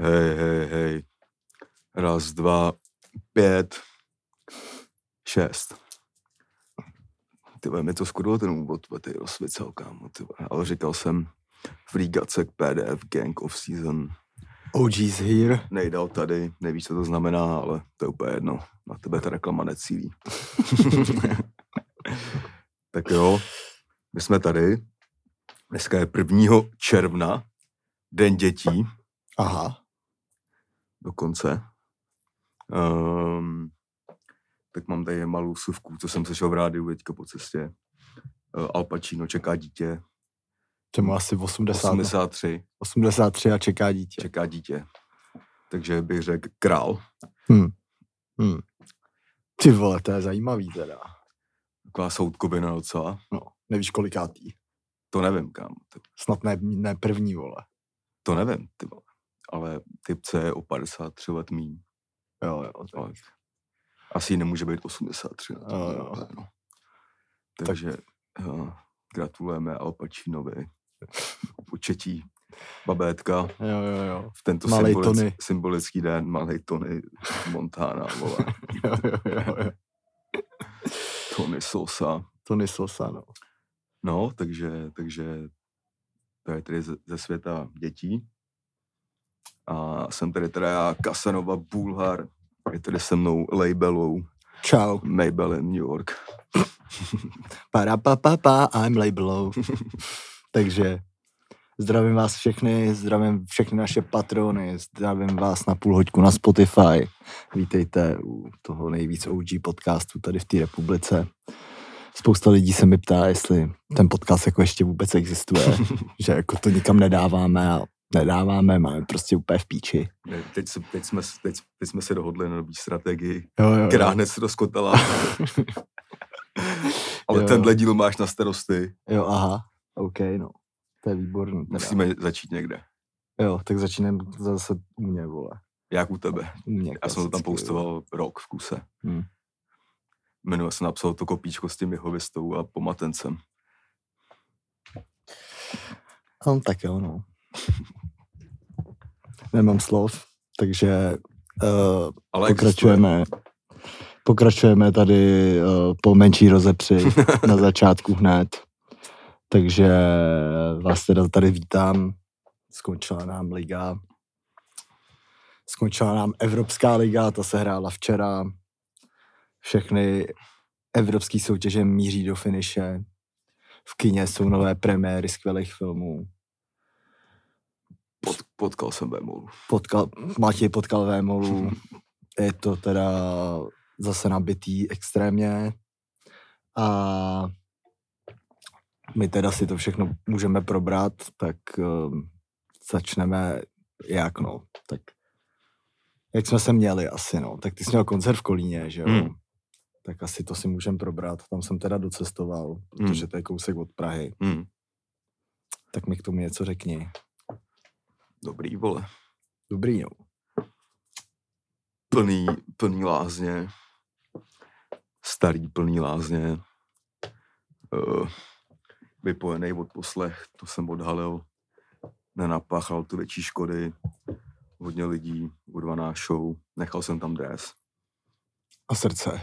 Hej, hej, hej. Raz, dva, pět, šest. Ty mi to skurilo ten úvod, ty rozsvěcel, kámo, ty. Ale říkal jsem Free Gacek PDF Gang of Season. OG's here. Nejdal tady, nevíš, co to znamená, ale to je úplně jedno. Na tebe ta reklama necílí. tak jo, my jsme tady. Dneska je 1. června, Den dětí Aha. Dokonce. Um, tak mám tady malou suvku, co jsem slyšel v rádiu teďka po cestě. Uh, Al Pacino čeká dítě, To má asi 80, 83 83 a čeká dítě. čeká dítě. Takže bych řekl král. Hmm. Hmm. Ty vole, to je zajímavý teda. Taková soudkovina docela. No, nevíš kolikátý. To nevím, kam. Snad ne, ne první, vole. to nevím, ty vole. Ale typce je o 53 let míň. Jo, jo. Tak. Asi nemůže být 83 let. Jo, jo. No. Takže uh, gratulujeme Al Pacinovi. Početí babétka Jo, jo, jo. v tento Malej symbolic, Tony. symbolický den, malej Tony Montana, vole. jo, jo, jo, jo. Tony Sosa. Tony Sosa, no. No, takže, takže to je tedy ze, ze světa dětí. A jsem tady teda já, Kasanova Bulhar, je tady se mnou labelou Čau. Maybelline New York. Para pa, pa, pa, I'm labelou. Takže zdravím vás všechny, zdravím všechny naše patrony, zdravím vás na půl hoďku na Spotify. Vítejte u toho nejvíc OG podcastu tady v té republice. Spousta lidí se mi ptá, jestli ten podcast jako ještě vůbec existuje, že jako to nikam nedáváme a nedáváme, máme prostě úplně v píči. Ne, Teď, se, teď, jsme, teď, teď jsme se dohodli na nový strategii, Jo, jo, která hned se rozkotala. Ale Jo. tenhle díl máš na starosti. jo, aha, OK, no. To je výborný. Teda. Musíme začít někde. Jo, tak začínám zase u mě, vole. Jak u tebe. U mě Já jsem to tam postoval rok v kuse. Hmm. Jmenuje se napsal to kopíčko s tím jeho vistou a pomatencem. No, tak jo, no. Nemám slov, takže uh, Ale existuje. pokračujeme. Pokračujeme tady uh, po menší rozepři na začátku hned. Takže vás teda tady vítám. Skončila nám liga. Skončila nám Evropská liga, ta se hrála včera. Všechny evropské soutěže míří do finiše. V kině jsou nové premiéry skvělých filmů. Pod, potkal jsem Bémolu. Potkal, Matěj potkal Vémolu. Je to teda zase nabitý extrémně. A my teda si to všechno můžeme probrat, tak um, začneme jak no, tak jak jsme se měli asi no, tak ty jsi měl koncert v Kolíně, že jo? Hmm. Tak asi to si můžeme probrat, tam jsem teda docestoval, protože to je kousek od Prahy, Hmm. tak mi k tomu něco řekni. Dobrý, vole. Dobrý, jo. Plný, plný lázně. Starý plný lázně. Uh, vypojený od poslech, to jsem odhalil. Nenapáchal tu větší škody. Hodně lidí, urvaná show. Nechal jsem tam dres. A srdce.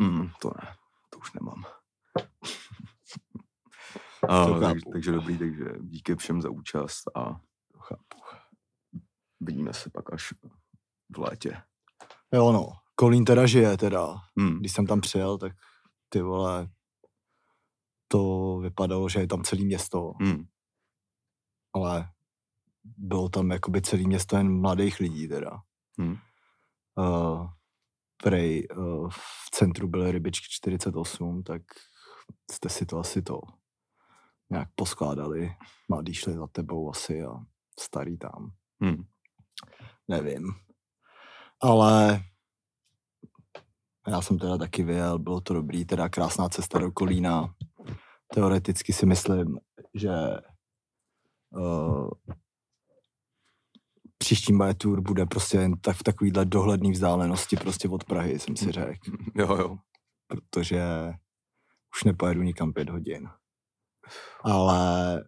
Mm, to ne, to už nemám. A, takže, takže dobrý, takže díky všem za účast a chápu. vidíme se pak až v létě. Jo no, Kolín teda žije teda. Hmm. Když jsem tam přijel, tak ty vole, to vypadalo, že je tam celé město, Hmm. ale bylo tam jakoby celé město jen mladých lidí teda. Hmm. Uh, prej uh, v centru byly rybičky 48, tak jste si to asi to nějak poskládali. Mladí šli za tebou asi a starý tam. Hmm. nevím. Ale já jsem teda taky vyjel, bylo to dobrý, teda krásná cesta do Kolína. Teoreticky si myslím, že uh, příští moje tour bude prostě jen tak v takovýhle dohledný vzdálenosti prostě od Prahy, jsem si řekl. Jo, jo. Protože už nepojedu nikam pět hodin. Ale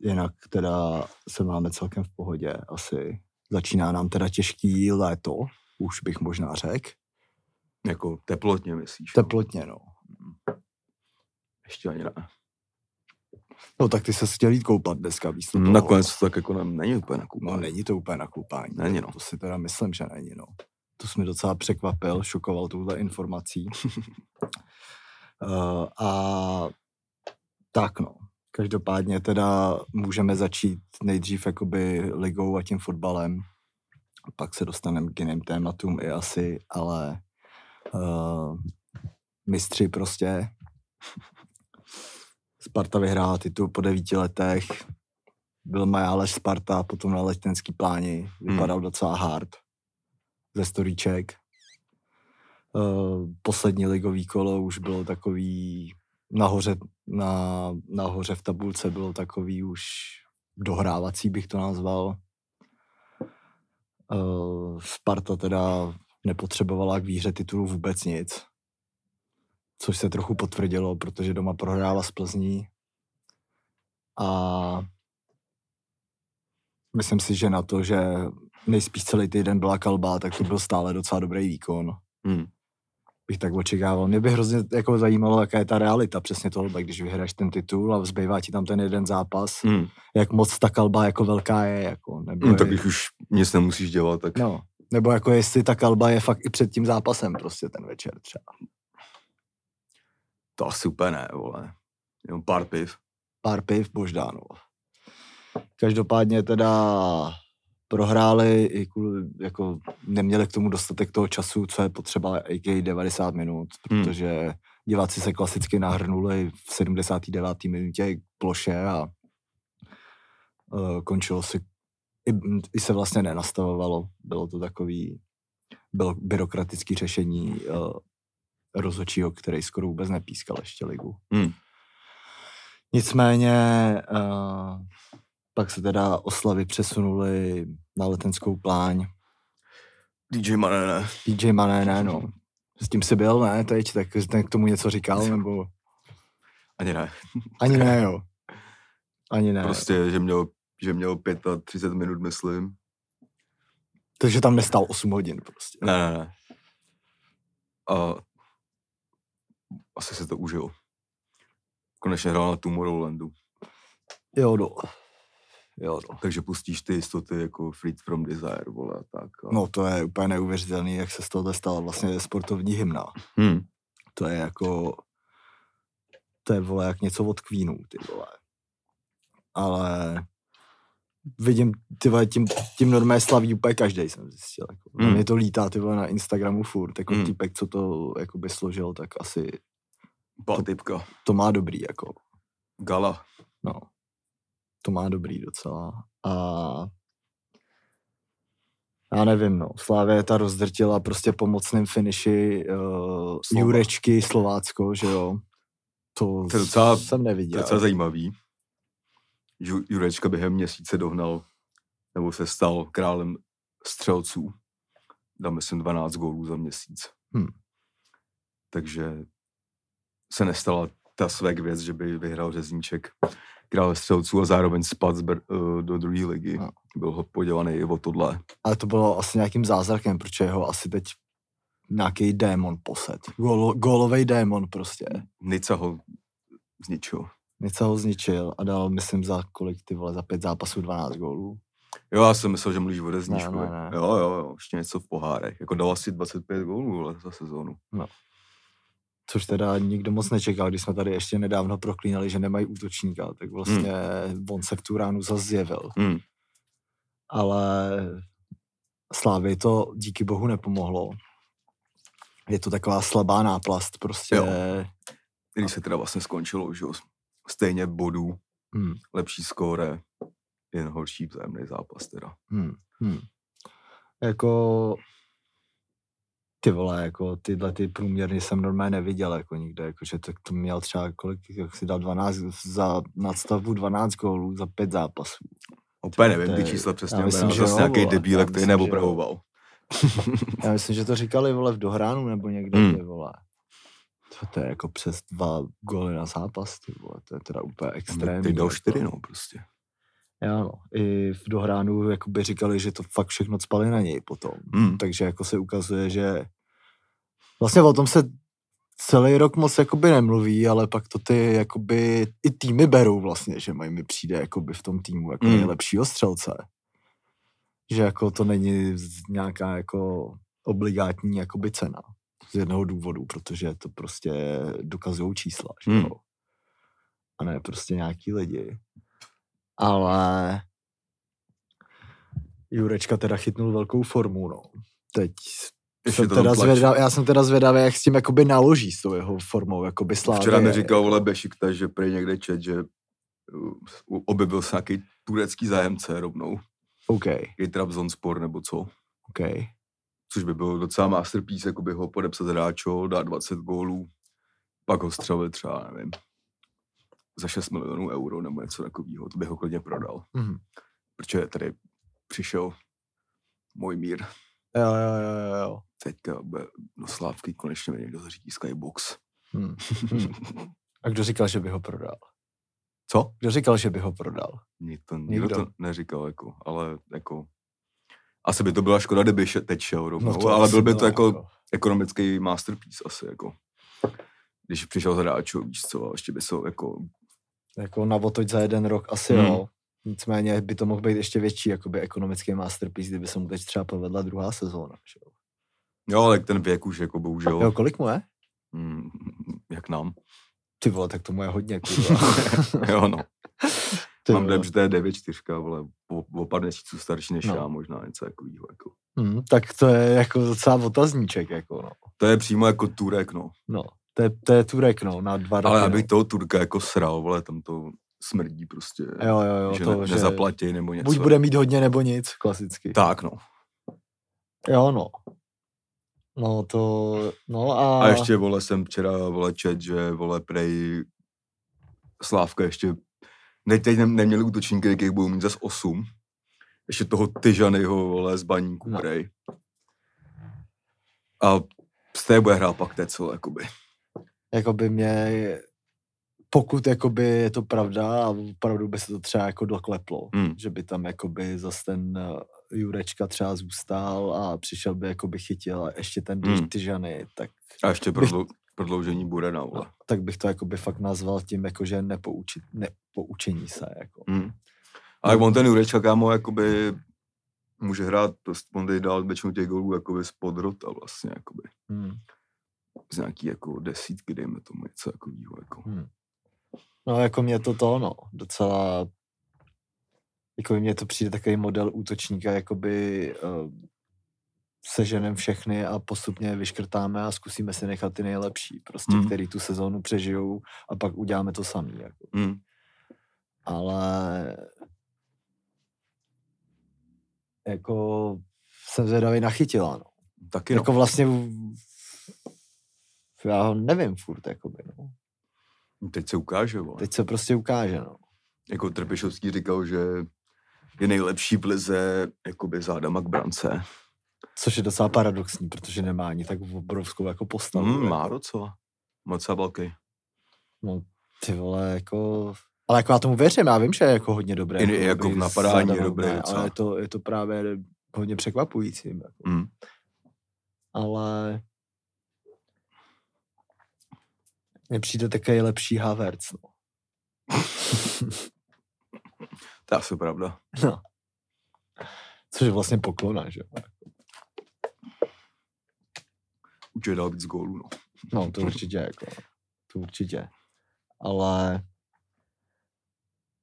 jinak teda se máme celkem v pohodě asi. Začíná nám teda těžký léto, už bych možná řekl. Jako teplotně myslíš? no? Teplotně, no. Ještě ani ne. No tak ty se chtěl jít koupat dneska místo toho. Nakonec to tak jako ne- není úplně No nakupáno. není to úplně na koupání. Není, to, no. to si teda myslím, že není, no. To jsi mi docela překvapil, šokoval touhle informací. uh, a tak no. Každopádně teda můžeme začít nejdřív jakoby ligou a tím fotbalem. Pak se dostaneme k jiným tématům i asi, ale uh, mistři prostě. Sparta vyhrála titul po devíti letech. Byl Majálež Sparta, potom na letenský pláni. Vypadal hmm. docela hard. Ze storíček. Uh, poslední ligový kolo už bylo takový nahoře, na, nahoře v tabulce bylo takový už dohrávací, bych to nazval. Uh, Sparta teda nepotřebovala k výhře titulu vůbec nic. Což se trochu potvrdilo, protože doma prohrála z Plzní. A myslím si, že na to, že nejspíš celý týden byla kalba, tak to byl stále docela dobrý výkon. Hmm. Bych tak očekával. Mě by hrozně jako zajímalo, jaká je ta realita přesně toho, když vyhraješ ten titul a zbývá ti tam ten jeden zápas, Hmm. jak moc ta kalba jako velká je, jako, nebo Hmm, je, tak když už nic nemusíš dělat, tak no, nebo jako jestli ta kalba je fakt i před tím zápasem prostě ten večer třeba. to asi úplně ne, vole. Jenom pár piv. pár piv možná, no. Každopádně teda prohráli, i kvůli, jako neměli k tomu dostatek toho času, co je potřeba, i 90 minut, Hmm. protože diváci se klasicky nahrnuli v 79. minutě k ploše a uh, končilo se, i, i se vlastně nenastavovalo, bylo to takový bylo byrokratický řešení uh, rozhodčího, který skoro vůbec nepískal ještě ligu. Hmm. Nicméně uh, pak se teda oslavy přesunuly na letenskou pláň. DJ Mané, ne. DJ Mané, ne, no. S tím jsi byl, ne, teď, tak jsi k tomu něco říkal, nebo... Ani ne. Ani ne, jo. Ani ne. Prostě, že měl, že měl 35 minut, myslím. Takže tam nestál 8 hodin prostě. Ne, ne, ne. A asi se to užil. Konečně hrál na Tomorrowlandu. Jo, no. Jo, no. Takže pustíš ty jistoty jako Freed from Desire, vole, tak. A... No to je úplně neuvěřitelný, jak se z toho stala vlastně sportovní hymna. Hmm. To je jako, to je vole jak něco od Queenu, ty vole. Ale vidím, ty vole, tím, tím normálně slaví úplně každý jsem zjistil. Jako. Hmm. Mě to lítá, ty vole, na Instagramu furt, jako Hmm. týpek, co to jakoby složil, tak asi typka. to má dobrý, jako, Gala. no. To má dobrý docela. A já nevím, no. Slávě ta rozdrtila prostě pomocným finiši uh, Slova. Jurečky Slovácko, že jo. To, To je docela- jsem To neviděl. je docela zajímavý. Ju- Jurečka během měsíce dohnal, nebo se stal králem střelců. Dal, myslím, 12 gólů za měsíc. Hmm. Takže se nestala ta svek věc, že by vyhrál řezníček král střelců a zároveň spad Br- eh, do druhé ligy. No. Byl ho podělaný i o tohle. Ale to bylo asi nějakým zázrakem, protože ho asi teď nějaký démon posed. Gól, gólovej démon prostě. Nica ho zničil. Něco ho zničil a dal, myslím, za kolik ty vole, za pět zápasů 12 gólů. Jo, já jsem myslel, že mluvíš o ne, ne. Jo, jo, jo, ještě něco v pohárech. Jako dal asi 25 gólů za sezónu. Což teda nikdo moc nečekal, když jsme tady ještě nedávno proklínali, že nemají útočníka, tak vlastně hmm. on se v tu ránu zase zjevil. Hmm. Ale Slávy to díky bohu nepomohlo. Je to taková slabá náplast prostě. Jo. Když se teda vlastně skončilo, že jo, stejně bodů, Hmm, lepší skóre, jen horší vzájemný zápas teda. hmm, hmm. Jako ty vole, jako tyhle ty průměrně jsem normálně neviděl jako nikde, jakože to, to měl třeba kolik, jak si dal 12, za nadstavbu 12 gólů za pět zápasů. Úplně nevím, ty čísla přesně, já myslím, že zase nějaký já který že neopravoval. Já myslím, že to říkali, vole, v dohránu nebo někde, Hmm. ty vole. To, to je jako přes dva góly na zápas, ty vole, to je teda úplně extrémní. Teď dal jako. čtyři, no prostě. Já no, i v dohránu jakoby říkali, že to fakt všechno spali na něj potom. Hmm. Takže jako se ukazuje, že vlastně o tom se celý rok moc jakoby nemluví, ale pak to ty jakoby i týmy berou vlastně, že mají mi přijde jakoby v tom týmu jako Hmm. nejlepšího střelce. Že jako to není nějaká jako obligátní jakoby cena. Z jednoho důvodu, protože to prostě dokazují čísla, že jo. A ne prostě nějaký lidi. Ale Jurečka teda chytnul velkou formu, no. Teď Ještě jsem teda zvědav, já jsem teda zvědavý, jak s tím jakoby naloží s tou jeho formou, jakoby slávě. Včera mi říkal, vole, Bešikta, že prý někde čet, že uh, objevil se nějaký turecký zájemce rovnou. OK, I Trabzonspor nebo co. OK. Což by byl docela masterpiece, jakoby ho podepsat hráčo, dát 20 gólů, pak ho střelit třeba, nevím, za 6 milionů euro nebo něco takového, to bych ho klidně prodal. Mhm. Protože tady přišel můj mír. Jo, jo, jo, jo. Teďka do Slávky konečně mi někdo zařídí Skybox. Hmm. Hmm. A kdo říkal, že by ho prodal? Co? Kdo říkal, že by ho prodal? Nikdo, nikdo, Nikdo. to neříkal, jako, ale jako... Asi by to byla škoda, kdyby še, teď šel rovnou, to no ale byl by to byla jako ekonomický masterpiece asi, jako. Když přišel z hráčů, víš co, ještě by se jako... jako na otoč za jeden rok asi Hmm. jo. Nicméně by to mohl být ještě větší jakoby ekonomický masterpiece, kdyby se mu teď třeba povedla druhá sezóna. Že? jo. Ale ten věk už jako bohužel, jo, kolik mu je? mm, jak nám. Ty vole, tak tomu je hodně, kurva. jo, no. Ty Mám vole. dojem, že to je 9-4, ale o, o pár měsíců starší než No. já, možná něco takového. Jako. Hmm, tak to je jako docela otazníček, jako no. To je přímo jako Turek, no. No, to je, to je Turek, no, na dva roky. Ale no. abych toho Turka jako sral, vole, tam to smrdí prostě. Jo, jo, jo, že to, ne, že nezaplatí nebo něco. buď bude mít hodně, nebo nic, klasicky. Tak, no. Jo, no. No to, no a... A ještě, vole, jsem včera, vole, čet, že, vole, prej Slávka ještě, ne, teď nem- neměli útočníky, jakých budou mít zas 8. Ještě toho Tyžanyho, vole, z baníku, No. no. prej. A z té bude hrát pak Tecel, jakoby. jakoby mě, pokud jakoby je to pravda a opravdu by se to třeba jako dokleplo, Hmm. že by tam jakoby zas ten eh, Jurečka třeba zůstal a přišel by jakoby chytil a ještě ten Hmm. Tyžany, tak, A ještě Bych- prodlou, prodloužení bude na, vole. tak bych to jakoby fakt nazval tím, jako že nepoučit, nepoučení se. Jako. Hmm. Ale on ten Jurečka, kámo, jakoby může hrát, prostě on tady dál většinu těch gólů jakoby z podrota vlastně, jakoby. Hmm. Z nějaký jako desítky, dejme tomu něco takového, jako. Hmm. No jako mě to to, no, docela, jako mně to přijde takový model útočníka, jakoby uh, seženem všechny a postupně je vyškrtáme a zkusíme si nechat ty nejlepší, prostě, hmm. který tu sezónu přežijou a pak uděláme to samý, jako. Hmm. Ale jako jsem zvědavý na chytila, no. Taky no. Jako vlastně já ho nevím furt, jakoby, no. Teď se ukáže, vole. Teď se prostě ukáže, no. jako Trpišovský říkal, že je nejlepší v lize jakoby zádama k brance. Což je docela paradoxní, protože nemá ani tak obrovskou jako postavu. Mm, jako. má docela. Moc velký. No, ty vole, jako... Ale jako já tomu věřím, já vím, že je jako hodně dobré. I- i jako v napadání je dobrý ne. Ale je to, je to právě hodně překvapující. Jako. Mm. Ale mně přijde takový lepší Havertz. No. To je asi pravda. no. Což je vlastně poklona, že jo. Určitě dal víc gólů, no. No, to určitě, jako, to určitě. Ale,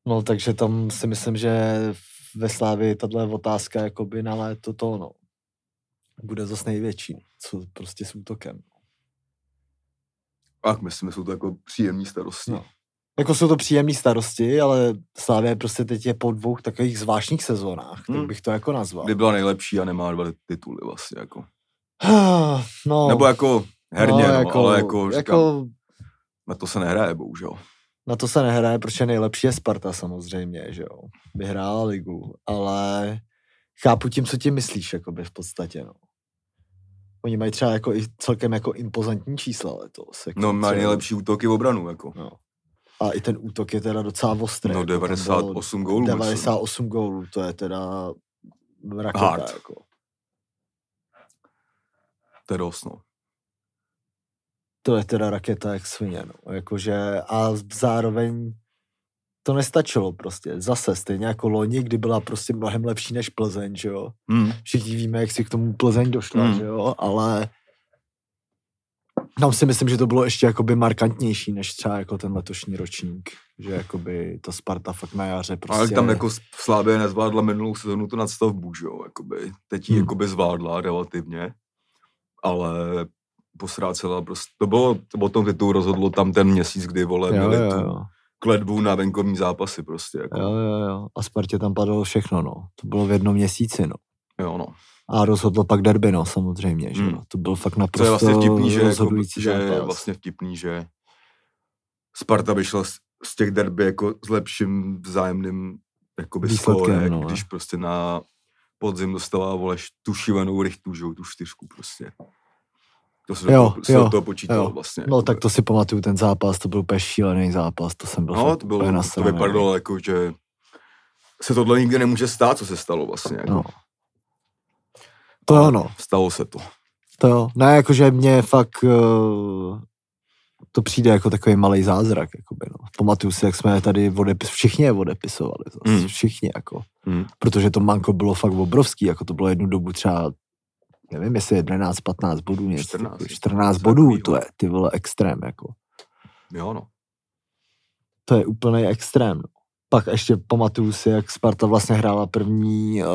no, takže tam si myslím, že ve Slávii tahle otázka jakoby na léto to, no, bude zase největší, co prostě s útokem. Ach, myslím, že jsou to jako příjemný starosti. No. Jako jsou to příjemné starosti, ale Slávě prostě teď je po dvou takových zvláštních sezónách, tak Hmm. bych to jako nazval. Kdy byla nejlepší a nemá dva tituly vlastně, jako. No, Nebo jako herně, no, jako, ale jako, říkám, jako na to se nehraje, bohužel. Na to se nehraje, protože nejlepší je Sparta samozřejmě, že jo. Vyhrála ligu, ale chápu tím, co tím myslíš, jakoby v podstatě, no. Oni mají třeba jako i celkem jako impozantní čísla letos. Jako No, třeba- nejlepší útoky v obranu, jako. No. A i ten útok je teda docela ostrý. No jako tam bylo 98 gólů. myslím. 98 gólů, to je teda raketa. Hard. Jako. To je dost, no. To je teda raketa jak svině, no. Jakože, a zároveň to nestačilo prostě. Zase stejně jako loni, kdy byla prostě mnohem lepší než Plzeň, že jo. Hmm. Všichni víme, jak si k tomu Plzeň došla, Hmm. že jo, ale tam si myslím, že to bylo ještě jakoby markantnější než třeba jako ten letošní ročník. Že jakoby ta Sparta fakt na jaře prostě... Ale tam jako Slávě nezvládla minulou sezonu tu nadstavbu, že jo, jakoby. Teď ji Hmm. jakoby zvládla relativně, ale posrácela prostě, to bylo, o tom titul rozhodlo tam ten měsíc, kdy vole jo, měli jo, tu jo. Kledbu na venkovní zápasy prostě, jako. jo, jo, jo. A Spartě tam padalo všechno, no. To bylo v jednom měsíci, no. jo no. A rozhodlo pak derby, no, samozřejmě, že Hmm. jo. To byl fakt naprosto je vlastně vtipný, že, jako, že je vlastně vtipný, že Sparta vyšla z, z těch derby jako s lepším vzájemným jakoby Výsledkem, skóre, no. když prostě na podzim dostala voleš tu šílenou rychtu, že tu čtyřku prostě. To se, Jo, do, se jo, do toho počítalo jo. vlastně. No jakoby. tak to si pamatuju, ten zápas, to byl úplně šílený zápas, to jsem byl No, to, bylo, to vypadalo jako, že se tohle nikdy nemůže stát, co se stalo vlastně. Jako. No. To jo, no. Stalo se to. To jo. Ne, jakože mě fakt uh, to přijde jako takový malý zázrak. Jakoby, no. Pamatuju si, jak jsme tady odepis, všichni je odepisovali. Zase, Hmm. Všichni, jako. Hmm. Protože to manko bylo fakt obrovský, jako to bylo jednu dobu třeba nevím, jestli 11, 15 bodů, něco, 14, 14, něco 14 bodů, to je ty vole extrém, jako. Jo, no. To je úplný extrém. No. Pak ještě pamatuju si, jak Sparta vlastně hrála první uh,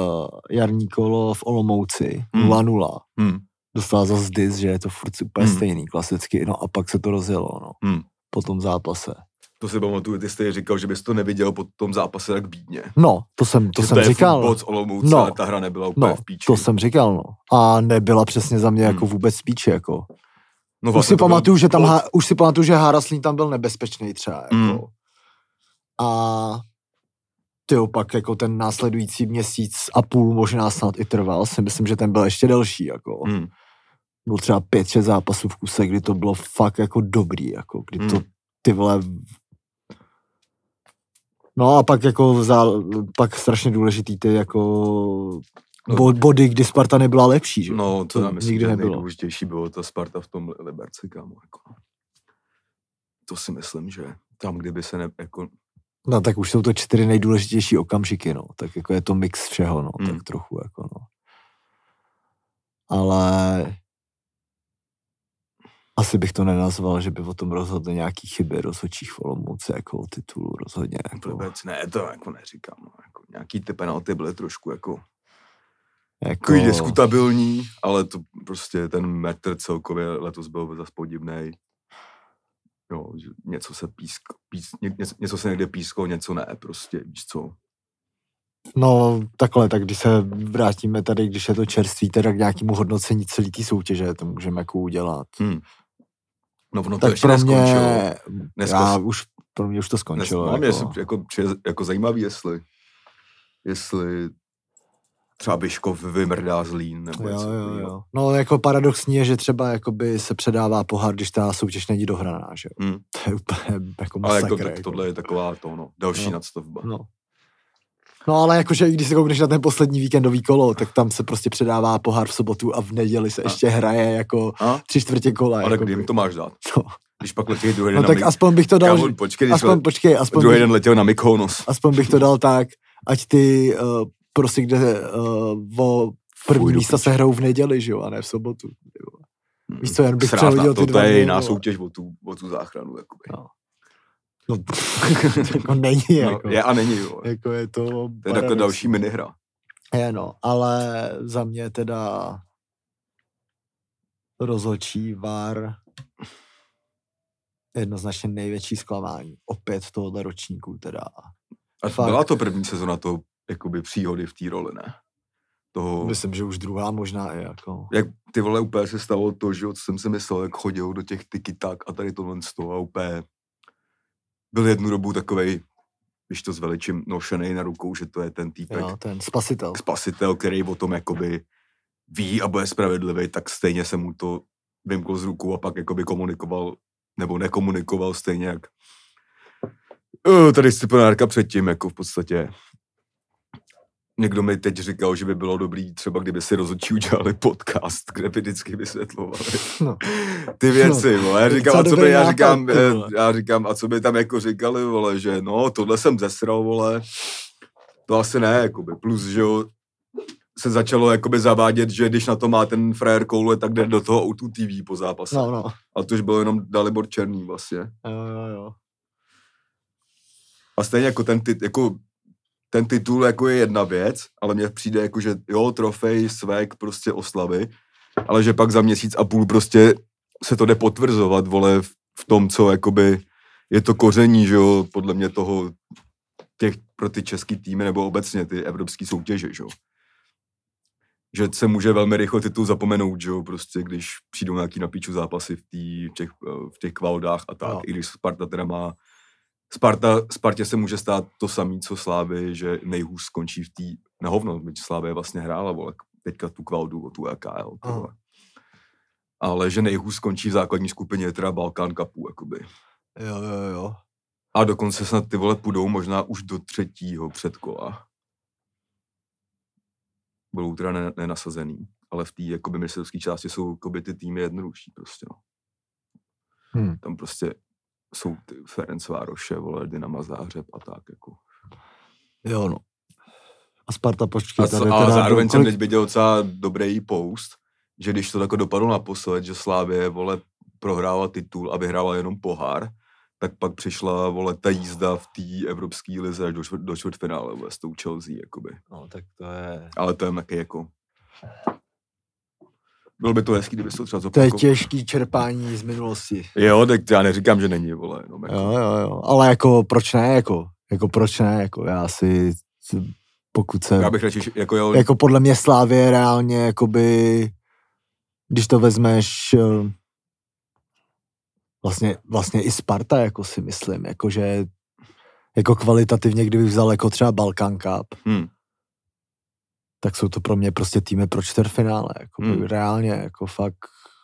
jarní kolo v Olomouci, Hmm. 0-0. Hmm. Dostala zase dis, že je to furt úplně Hmm. stejný, klasicky, no a pak se to rozjelo, no, Hmm. po tom zápase. To si pamatuju, ty jsi říkal, že bys to neviděl po tom zápase tak bídně. No, to jsem, to Že jsem je říkal. Olomouce, No. ale ta hra nebyla úplně No, v píči. to jsem říkal, no. A nebyla přesně za mě jako Hmm. vůbec spíče, jako. no, Už si to byl pamatuju, že tam, už si pamatuju, že Haraslín tam byl nebezpečný třeba, jako. Mm. A ty pak jako ten následující měsíc a půl možná snad i trval, si myslím, že ten byl ještě delší, jako. Hmm. Byl třeba pět, šest zápasů v kuse, kdy to bylo fakt jako dobrý, jako, kdy to Hmm. ty vole No a pak jako zá, pak strašně důležitý ty jako No. bod, body, kdy Sparta nebyla lepší, že? No, to, To já myslím, nikdy že nebylo. nejdůležitější bylo ta Sparta v tom Liberci, kámo. Jako. To si myslím, že tam, kdyby se ne, jako, No tak už jsou to čtyři nejdůležitější okamžiky, no. Tak jako je to mix všeho, no. Hmm. Tak trochu, jako no. Ale asi bych to nenazval, že by o tom rozhodly nějaký chyby rozhodčích v Olomouci, jako o titulu rozhodně. Jako, vůbec ne, to jako neříkám. No. Jako, nějaký ty penalty byly trošku jako, jako, takový diskutabilní, ale to prostě ten metr celkově letos byl zase podivnej. Jo, že něco se písk, písk něco, něco se někde písklo, něco ne, prostě, víš co. No takhle, tak když se vrátíme tady, když je to čerství, teda k nějakému hodnocení celé té soutěže, to můžeme jako udělat. Hm. No, ono to tak ještě pro neskončilo. mě, Dneska já už, pro mě už to Dnes, skončilo. no, mě jako. jako, jako, jako zajímavý, jestli, jestli třeba Biškov vymrdá Zlín, nebo Jo, jo, jo. No jako paradoxní je, že třeba jakoby se předává pohár, když ta soutěž není dohraná, že jo. Hm. To je úplně jako Ale masakr. jako, to, tohle je taková to, no, další No. nadstavba. No. No ale jakože když se koukneš na ten poslední víkendový kolo, tak tam se prostě předává pohár v sobotu a v neděli se A- ještě hraje jako A? tři čtvrtě kola. Ale jakoby. kdy jim to máš dát? No, Když pak letějí druhý no den tak na aspoň bych to dal, Kámo, počkej, aspoň počkej, aspoň druhý bych, den letěl na Mykonos. aspoň bych to dal tak, ať ty uh, prostě kde uh, o první Fuj, místa se hrajou v neděli, že jo, a ne v sobotu. ty vole. Hm. Víš co, jen bych Srát na přehodil ty to, dva to je jiná soutěž o tu, o tu záchranu. Jakoby. No. No, to jako není, No, jako, je a není, jo. jako je to... To je takhle paradoxní. další minihra. Je no, ale za mě teda rozhodčí VAR jednoznačně největší zklamání. Opět tohohle ročníku teda. A Fakt. byla to první sezona toho jakoby příhody v té roli, ne? Toho, Myslím, že už druhá možná je jako. jak ty vole úplně se stalo to, že jsem si myslel, jak chodil do těch tyky tak a tady tohle z toho a úplně byl jednu dobu takovej, když to zveličím, nošený na rukou, že to je ten týpek, Jo, ten spasitel. spasitel, který o tom jakoby ví a bude spravedlivý, tak stejně se mu to vymklo z rukou a pak jakoby komunikoval, nebo nekomunikoval stejně jak Uh, ta disciplinárka předtím, jako v podstatě. Někdo mi teď říkal, že by bylo dobrý třeba, kdyby si rozhodčí udělali podcast, kde by vždycky vysvětlovali No. ty věci, no, vole. Já říkám, a co by, já říkám, ty eh, já říkám, a co by tam jako říkali, vole, že no, tohle jsem zesral, vole. To asi ne, jakoby. Plus, že jo, se začalo jakoby zavádět, že když na to má ten frajer koule, tak jde do toho Outu TV po zápase. No, no. A to už byl jenom Dalibor Černý vlastně. Jo, jo, jo. A stejně jako ten, tit, jako ten titul jako je jedna věc, ale mně přijde jako, že jo, trofej, svek, prostě oslavy, ale že pak za měsíc a půl prostě se to jde potvrzovat, vole, v, tom, co jakoby je to koření, že jo, podle mě toho těch pro ty český týmy nebo obecně ty evropské soutěže, že jo. Že se může velmi rychle titul zapomenout, že jo, prostě když přijdou nějaký na píču zápasy v, tý, v, těch, v těch kvaldách a tak, Jo. i když Sparta teda má Sparta, Spartě se může stát to samé, co Slávy, že nejhůř skončí v té, na hovno, byť Slávě vlastně hrála, vole, teďka tu kvaldu, o tu vole. ale že nejhůř skončí v základní skupině je teda Balkán Cupu, jakoby. Jo, jo, jo. A dokonce snad ty vole půjdou možná už do třetího předkola. Budou teda ne- nenasazený, ale v té jakoby mistrovské části jsou jakoby, ty týmy jednodušší prostě, no. Hm. Tam prostě jsou ty Ferenc Vároše, vole, Dynama Záhřeb a tak, jako. Jo, no. A Sparta počkej, A, tady co, a teda zároveň do- jsem teď viděl docela dobrý post, že když to tako dopadlo naposled, že Slávě, vole, prohrála titul a vyhrála jenom pohár, tak pak přišla, vole, ta jízda v té evropské lize až do, čtvrt, do čtvrtfinále, vole, s tou Chelsea, jakoby. No, tak to je... Ale to je taky jako... Bylo by to hezký, kdyby se to třeba To je zopakoval. těžký čerpání z minulosti. Jo, tak já neříkám, že není, vole, jako... Jo, jo, jo. Ale jako proč ne, jako, jako proč ne, jako já si, pokud se, Já bych radši, jako jo, jako podle mě Slávě reálně, jakoby, když to vezmeš, eh, vlastně, vlastně i Sparta, jako si myslím, jakože jako kvalitativně, kdyby vzal jako třeba Balkan Cup, hm, tak jsou to pro mě prostě týmy pro čtvrtfinále, jako Hmm. reálně, jako fakt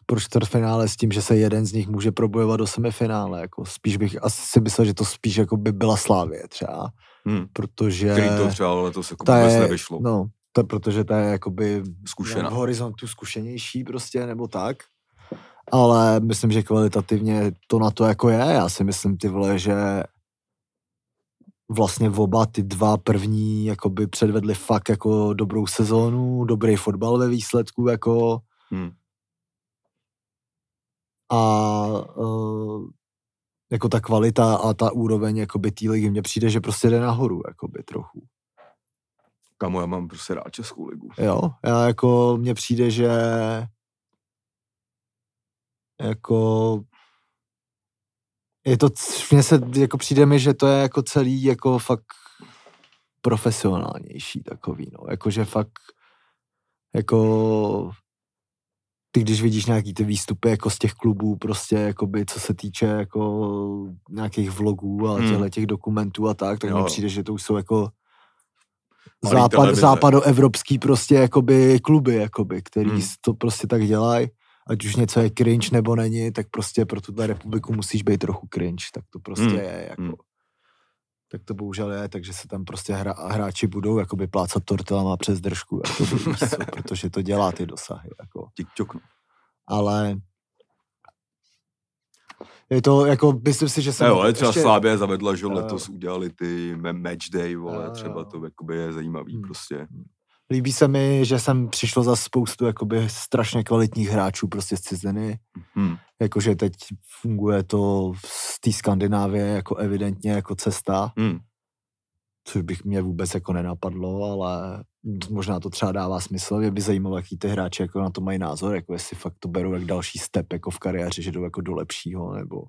pro čtvrtfinále s tím, že se jeden z nich může probojovat do semifinále, jako spíš bych asi si myslel, že to spíš jako by byla Slávě třeba, hm, protože který to třeba letos jako ta vůbec je, nevyšlo. no, to, protože ta je jakoby Zkušená. v horizontu zkušenější prostě, nebo tak. Ale myslím, že kvalitativně to na to jako je. Já si myslím, ty vole, že vlastně oba ty dva první jakoby předvedli fakt jako dobrou sezónu, dobrý fotbal ve výsledku, jako Hm. a uh, jako ta kvalita a ta úroveň jakoby té ligy mně přijde, že prostě jde nahoru, jakoby trochu. Kamo, já mám prostě rád Českou ligu. Jo, já jako, mně přijde, že jako je to, mně se, jako přijde mi, že to je jako celý jako fakt profesionálnější takový, no, jakože fakt jako ty když vidíš nějaký ty výstupy jako z těch klubů, prostě jakoby, co se týče jako nějakých vlogů a Hmm. těchto těch dokumentů a tak, tak mi přijde, že to už jsou jako Malý západ, západoevropský prostě jakoby kluby, jakoby, který hmm. to prostě tak dělají. Ať už něco je cringe nebo není, tak prostě pro tuhle republiku musíš být trochu cringe, tak to prostě Hmm. je. Jako. Hmm. Tak to bohužel je, takže se tam prostě hra, hráči budou jakoby plácat tortilama přes držku, jakoby, co, protože to dělá ty dosahy. Jako TikTok, ale je to, jako, myslím si, že jsem... Jo, ale třeba ještě- Slávě zavedla, že Jo. letos udělali ty match day, vole, Jo, třeba jo. to jakoby je zajímavý Hmm. prostě. Líbí se mi, že jsem přišlo za spoustu jakoby strašně kvalitních hráčů prostě z ciziny. Hm. Jakože teď funguje to z té Skandinávie jako evidentně jako cesta, Hm. což bych mě vůbec jako nenapadlo, ale možná to třeba dává smysl. Mě by zajímalo, jaký ty hráči jako na to mají názor, jako jestli fakt to berou jak další step jako v kariéře, že jdou jako do lepšího, nebo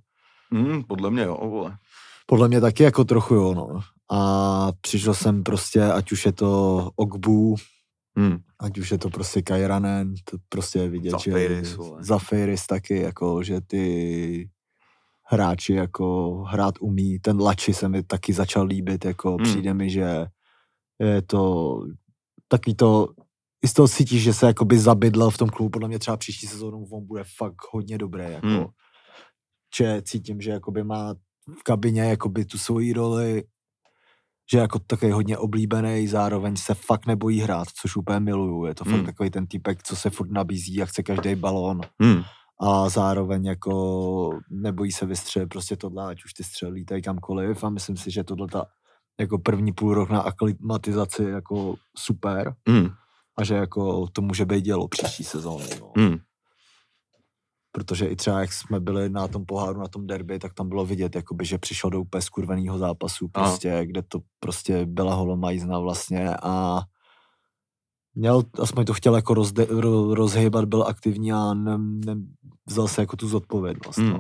Hm, podle mě jo, vole. Podle mě taky jako trochu jo, no. A přišel jsem prostě, ať už je to Ogbu, Hm. ať už je to prostě Kajranen, to prostě je vidět, Zafiris, že. Zafiris taky, jako, že ty hráči jako hrát umí. Ten Lači se mi taky začal líbit, jako Hmm. přijde mi, že je to takový to, i z toho cítíš, že se jakoby zabydlel v tom klubu, podle mě třeba příští sezónu on bude fakt hodně dobrý, jako. Hmm. Že cítím, že jakoby má v kabině jakoby tu svoji roli, že jako takový hodně oblíbený, zároveň se fakt nebojí hrát, což úplně miluju. Je to fakt Hmm. takový ten typek, co se furt nabízí a chce každý balón Hmm. a zároveň jako nebojí se vystřelit prostě tohle, ať už ty střely lítají kamkoliv a myslím si, že tohle ta jako první půl rok na aklimatizaci jako super Hmm. a že jako to může být dělo příští sezóny. No. Hmm. Protože i třeba jak jsme byli na tom poháru, na tom derby, tak tam bylo vidět, jakoby, že přišel do úplně skurveného zápasu, Aha. prostě, kde to prostě byla holomajzna vlastně a měl, aspoň to chtěl jako rozde, ro, rozhýbat, byl aktivní a ne, ne, vzal se jako tu zodpovědnost. Hmm. No.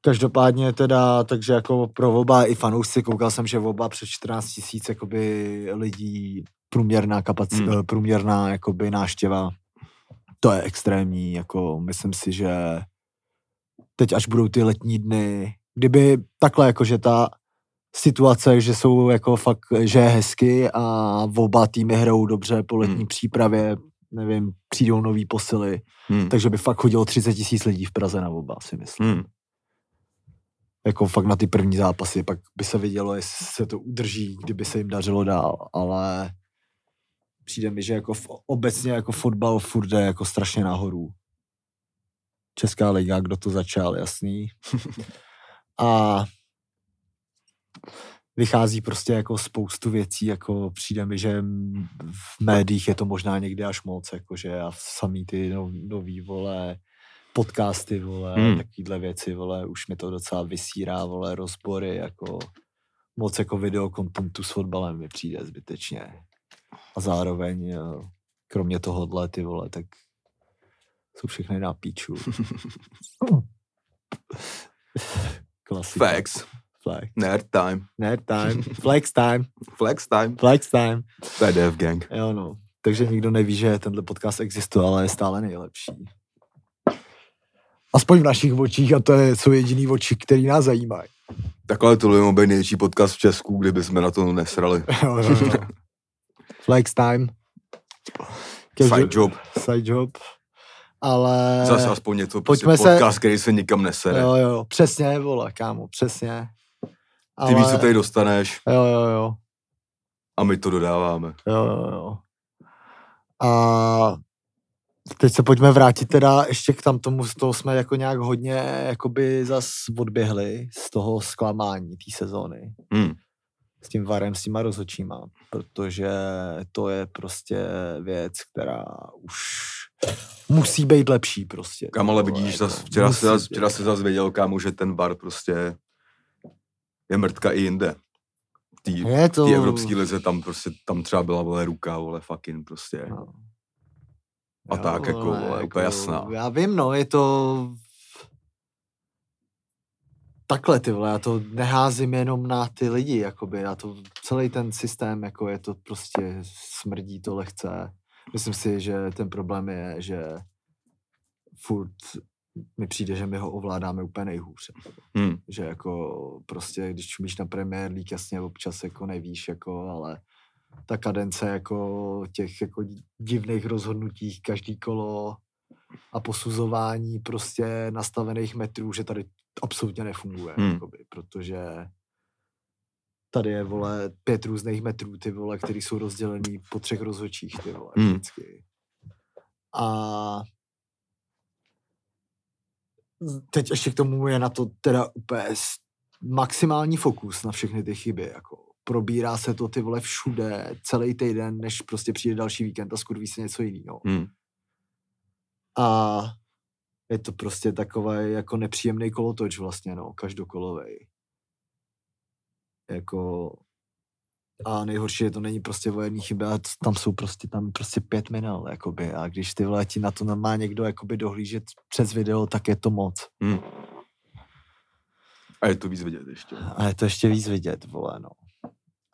Každopádně teda, takže jako pro oba i fanoušci, koukal jsem, že oba přes 14 tisíc jakoby lidí průměrná kapaci, Hmm. hmm. průměrná jakoby náštěva. To je extrémní, jako myslím si, že teď až budou ty letní dny, kdyby takhle jako, že ta situace, že jsou jako fakt, že je hezky a oba týmy hrajou dobře po letní Hmm. přípravě, nevím, přijdou nový posily, Hmm. takže by fakt chodilo 30 tisíc lidí v Praze na oba, si myslím Hmm. jako fakt na ty první zápasy, pak by se vidělo, jestli se to udrží, kdyby se jim dařilo dál, ale přijde mi, že jako v, obecně jako fotbal furt jde jako strašně nahoru. Česká liga, kdo to začal, jasný. A vychází prostě jako spoustu věcí, jako přijde mi, že v médiích je to možná někdy až moc, jakože a samý ty no, nový, vole, podcasty, vole, hmm. takovýhle věci, vole, už mi to docela vysírá, vole, rozbory, jako moc jako videokontentu s fotbalem mi přijde zbytečně. A zároveň, eh, kromě tohohle, ty vole, tak jsou všechny na píču. Klasika. Facts. Flex. Nerd time. Nerd time. Flex time. Flex time. Flex time. Je Dev Gang. Jo no. Takže nikdo neví, že tenhle podcast existuje, ale je stále nejlepší. Aspoň v našich očích a to je, jsou jediný oči, který nás zajímají. Takhle to mohlo být největší podcast v Česku, kdyby jsme na to nesrali. Jo, jo, jo. Flex time. Side job. Side job. Ale... Zase aspoň něco, prostě pojďme se- podcast, který se nikam nesere. Jo, jo, přesně, vole, kámo, přesně. Ty víš, co tady dostaneš Jo, jo, jo. a my to dodáváme. Jo, jo, jo. A teď se pojďme vrátit teda ještě k tam tomu, z toho jsme jako nějak hodně jakoby zas odběhli z toho zklamání té sezóny. Hmm. S tím varem, s těma rozhodčíma, protože to je prostě věc, která už musí být lepší prostě. Kam ale vidíš, jako zas, včera, musí se zas, včera se zase věděl, kámo, že ten bar prostě je mrtka i jinde. Tý, Je to... tý evropský lize, tam prostě, tam třeba byla, vole, ruka, vole, fucking prostě. No. A tak, jako, vole, úplně jasná. Já vím, no, je to... Takhle, ty vole, já to neházím jenom na ty lidi, jakoby, já to, celý ten systém, jako je to prostě, smrdí to lehce. Myslím si, že ten problém je, že furt mi přijde, že my ho ovládáme úplně nejhůř. Hmm. Že jako prostě, když čumíš na Premier League, jasně občas jako nevíš, jako, ale ta kadence jako těch jako divných rozhodnutí každý kolo a posuzování prostě nastavených metrů, že tady absolutně nefunguje, Hmm. jakoby, protože tady je, vole, pět různých metrů, ty vole, který jsou rozdělený po třech rozhodčích, ty vole, Hmm. vždycky. A teď ještě k tomu je na to teda úplně maximální fokus na všechny ty chyby, jako probírá se to ty vole všude celý týden, než prostě přijde další víkend a skurví se něco jiného. Hmm. A je to prostě takový jako nepříjemný kolotoč vlastně, no, každokolovej. Jako a nejhorší je to není prostě o jedný chybě, a t- tam jsou prostě tam prostě pět minul, jakoby, a když ty vole ti na to má někdo jakoby dohlížet přes video, tak je to moc. Hmm. A je to víc vidět ještě. A je to ještě víc vidět, vole, no.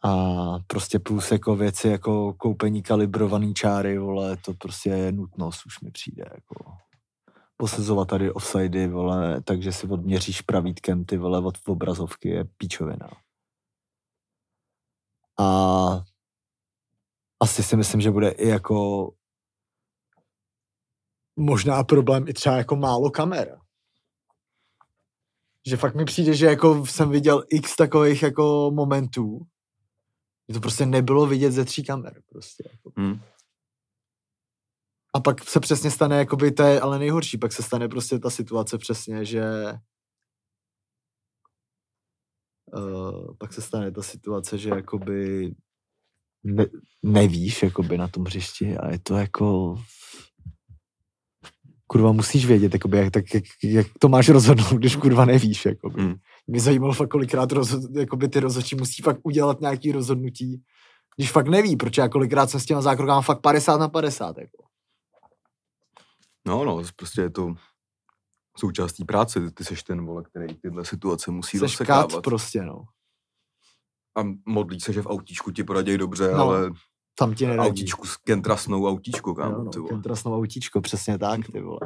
A prostě plus jako věci jako koupení kalibrovaný čáry, vole, to prostě je nutnost, už mi přijde, jako posazovat tady offsidy, vole, takže si odměříš pravítkem ty vole od obrazovky je píčovina. A asi si myslím, že bude i jako možná problém i třeba jako málo kamer. že fakt mi přijde, že jako jsem viděl x takových jako momentů, že to prostě nebylo vidět ze tří kamer. Prostě. Jako. Hm. A pak se přesně stane, jakoby to je ale nejhorší, pak se stane prostě ta situace přesně, že uh, pak se stane ta situace, že jakoby ne, nevíš jakoby na tom hřišti a je to jako kurva musíš vědět, jakoby, jak, tak, jak, jak, to máš rozhodnout, když kurva nevíš. Jakoby. Hmm. Mě zajímalo fakt, kolikrát rozhod, jakoby ty rozhodčí musí fakt udělat nějaký rozhodnutí, když fakt neví, protože já kolikrát jsem s těma zákrokama fakt 50 na 50. Jako. No, no, prostě je to součástí práce. Ty, seš ten vole, který tyhle situace musí Seš rozsekávat. kat prostě, no. A modlí se, že v autíčku ti poradějí dobře, No, no, ale Tam ti neradí. autíčku s kentrasnou autíčku, kámo, Jo, no, ty vole. kontrastnou autíčko, přesně tak, ty vole.